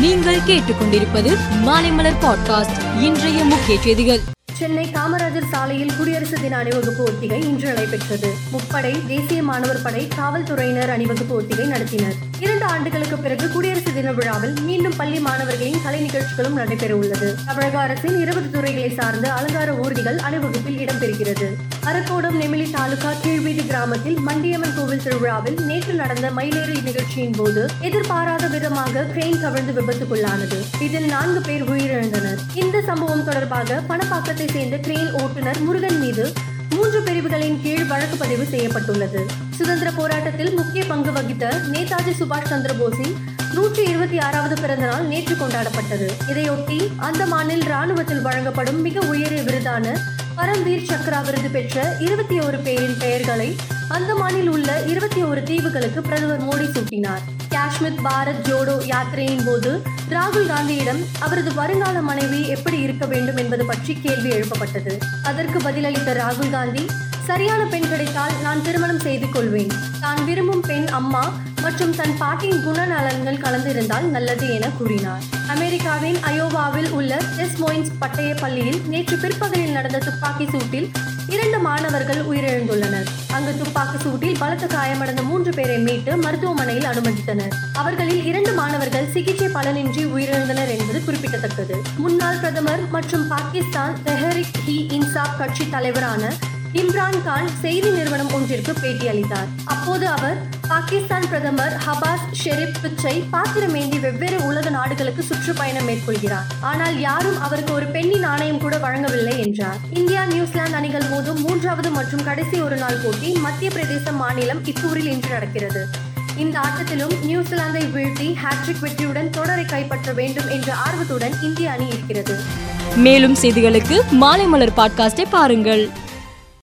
நீங்கள் கேட்டுக்கொண்டிருப்பது மாலைமலர் பாட்காஸ்ட் இன்றைய முக்கிய செய்திகள். சென்னை காமராஜர் சாலையில் குடியரசு தின அணிவகுப்பு ஒத்திகை இன்று நடைபெற்றது. முப்படை தேசிய மாணவர் படை காவல்துறையினர் அணிவகுப்பு ஒத்திகை நடத்தினர். இரண்டு ஆண்டுகளுக்கு பிறகு குடியரசு தின விழாவில் மீண்டும் பள்ளி மாணவர்களின் கலை நிகழ்ச்சிகளும் நடைபெற உள்ளது தமிழக அரசின் இருபது துறைகளை சார்ந்த அலங்கார ஊர்திகள் அணிவகுப்பில் இடம்பெறுகிறது. அரக்கோடம் நெமிலி தாலுகா கீழ்வீதி கிராமத்தில் மண்டியம்மன் கோவில் திருவிழாவில் நேற்று நடந்த மயிலேறு நிகழ்ச்சியின் போது எதிர்பாராத விதமாக கிரெயின் கவிழ்ந்து விபத்துக்குள்ளானது. இதில் நான்கு பேர் உயிரிழந்தனர். இந்த சம்பவம் தொடர்பாக பணப்பாக்கத்தை சேர்ந்த கிரெயின் ஓட்டுநர் முருகன் மீது மூன்று பிரிவுகளின் கீழ் வழக்கு பதிவு செய்யப்பட்டுள்ளது. சுதந்திர போராட்டத்தில் முக்கிய பங்கு வகித்த நேதாஜி சுபாஷ் சந்திர போஸின் நூற்றி இருபத்தி ஆறாவது பிறந்த நாள் நேற்று கொண்டாடப்பட்டது. இதையொட்டி அந்தமானில் ராணுவத்தில் வழங்கப்படும் மிக உயரிய விருதான பரம்வீர் சக்ரா விருது பெற்ற இருபத்தி ஒரு பேரின் பெயர்களை அந்தமானில் உள்ள இருபத்தி ஒரு தீவுகளுக்கு பிரதமர் மோடி சூட்டினார். காஷ்மீர் பாரத் ஜோடோ யாத்திரையின் போது ராகுல் காந்தியிடம் அவரது வருங்கால மனைவி எப்படி இருக்க வேண்டும் என்பது பற்றி கேள்வி எழுப்பப்பட்டது. அதற்கு பதிலளித்த ராகுல் காந்தி சரியான பெண் கிடைத்தால் நான் திருமணம் செய்து கொள்வேன். தான் விரும்பும் பெண் அம்மா மற்றும் தன் பாட்டியின் குணநலன்கள் கலந்திருந்தால் நல்லது என கூறினார். அமெரிக்காவின் அயோவாவில் உள்ள செஸ் மோயின்ஸ் பட்டய பள்ளியில் நேற்று பிற்பகலில் நடந்த துப்பாக்கி சூட்டில் இரண்டு மாணவர்கள் உயிரிழந்துள்ளனர். அங்கு துப்பாக்கி சூட்டில் பலத்த காயமடைந்த மூன்று பேரை மீட்டு மருத்துவமனையில் அனுமதித்தனர். அவர்களில் இரண்டு மாணவர்கள் சிகிச்சை பலனின்றி உயிரிழந்தனர் என்பது குறிப்பிடத்தக்கது. முன்னாள் பிரதமர் மற்றும் பாகிஸ்தான் தெஹரிக் இ இன்சாப் கட்சி தலைவரான இம்ரான் கான் செய்தி நிறுவனம் ஒன்றிற்கு பேட்டியளித்தார். அப்போது அவர் பாகிஸ்தான் பிரதமர் ஹபாஸ் ஷெரீப் பிச்சை பாத்திரமேந்தி வெவ்வேறு உலக நாடுகளுக்கு சுற்றுப்பயணம் மேற்கொள்கிறார். ஆனால் யாரும் அவருக்கு ஒரு பெண்ணி நாணயம் கூட வழங்கவில்லை என்றார். இந்தியா நியூசிலாந்து அணிகள் மோதும் மூன்றாவது மற்றும் கடைசி ஒரு நாள் போட்டி மத்திய பிரதேச மாநிலம் இத்தூரில் இன்று நடக்கிறது. இந்த ஆட்டத்திலும் நியூசிலாந்தை வீழ்த்தி ஹாட்ரிக் வெற்றியுடன் தொடரை கைப்பற்ற வேண்டும் என்ற ஆர்வத்துடன் இந்திய அணி இருக்கிறது. மேலும் செய்திகளுக்கு மாலை மலர் பாட்காஸ்டை பாருங்கள்.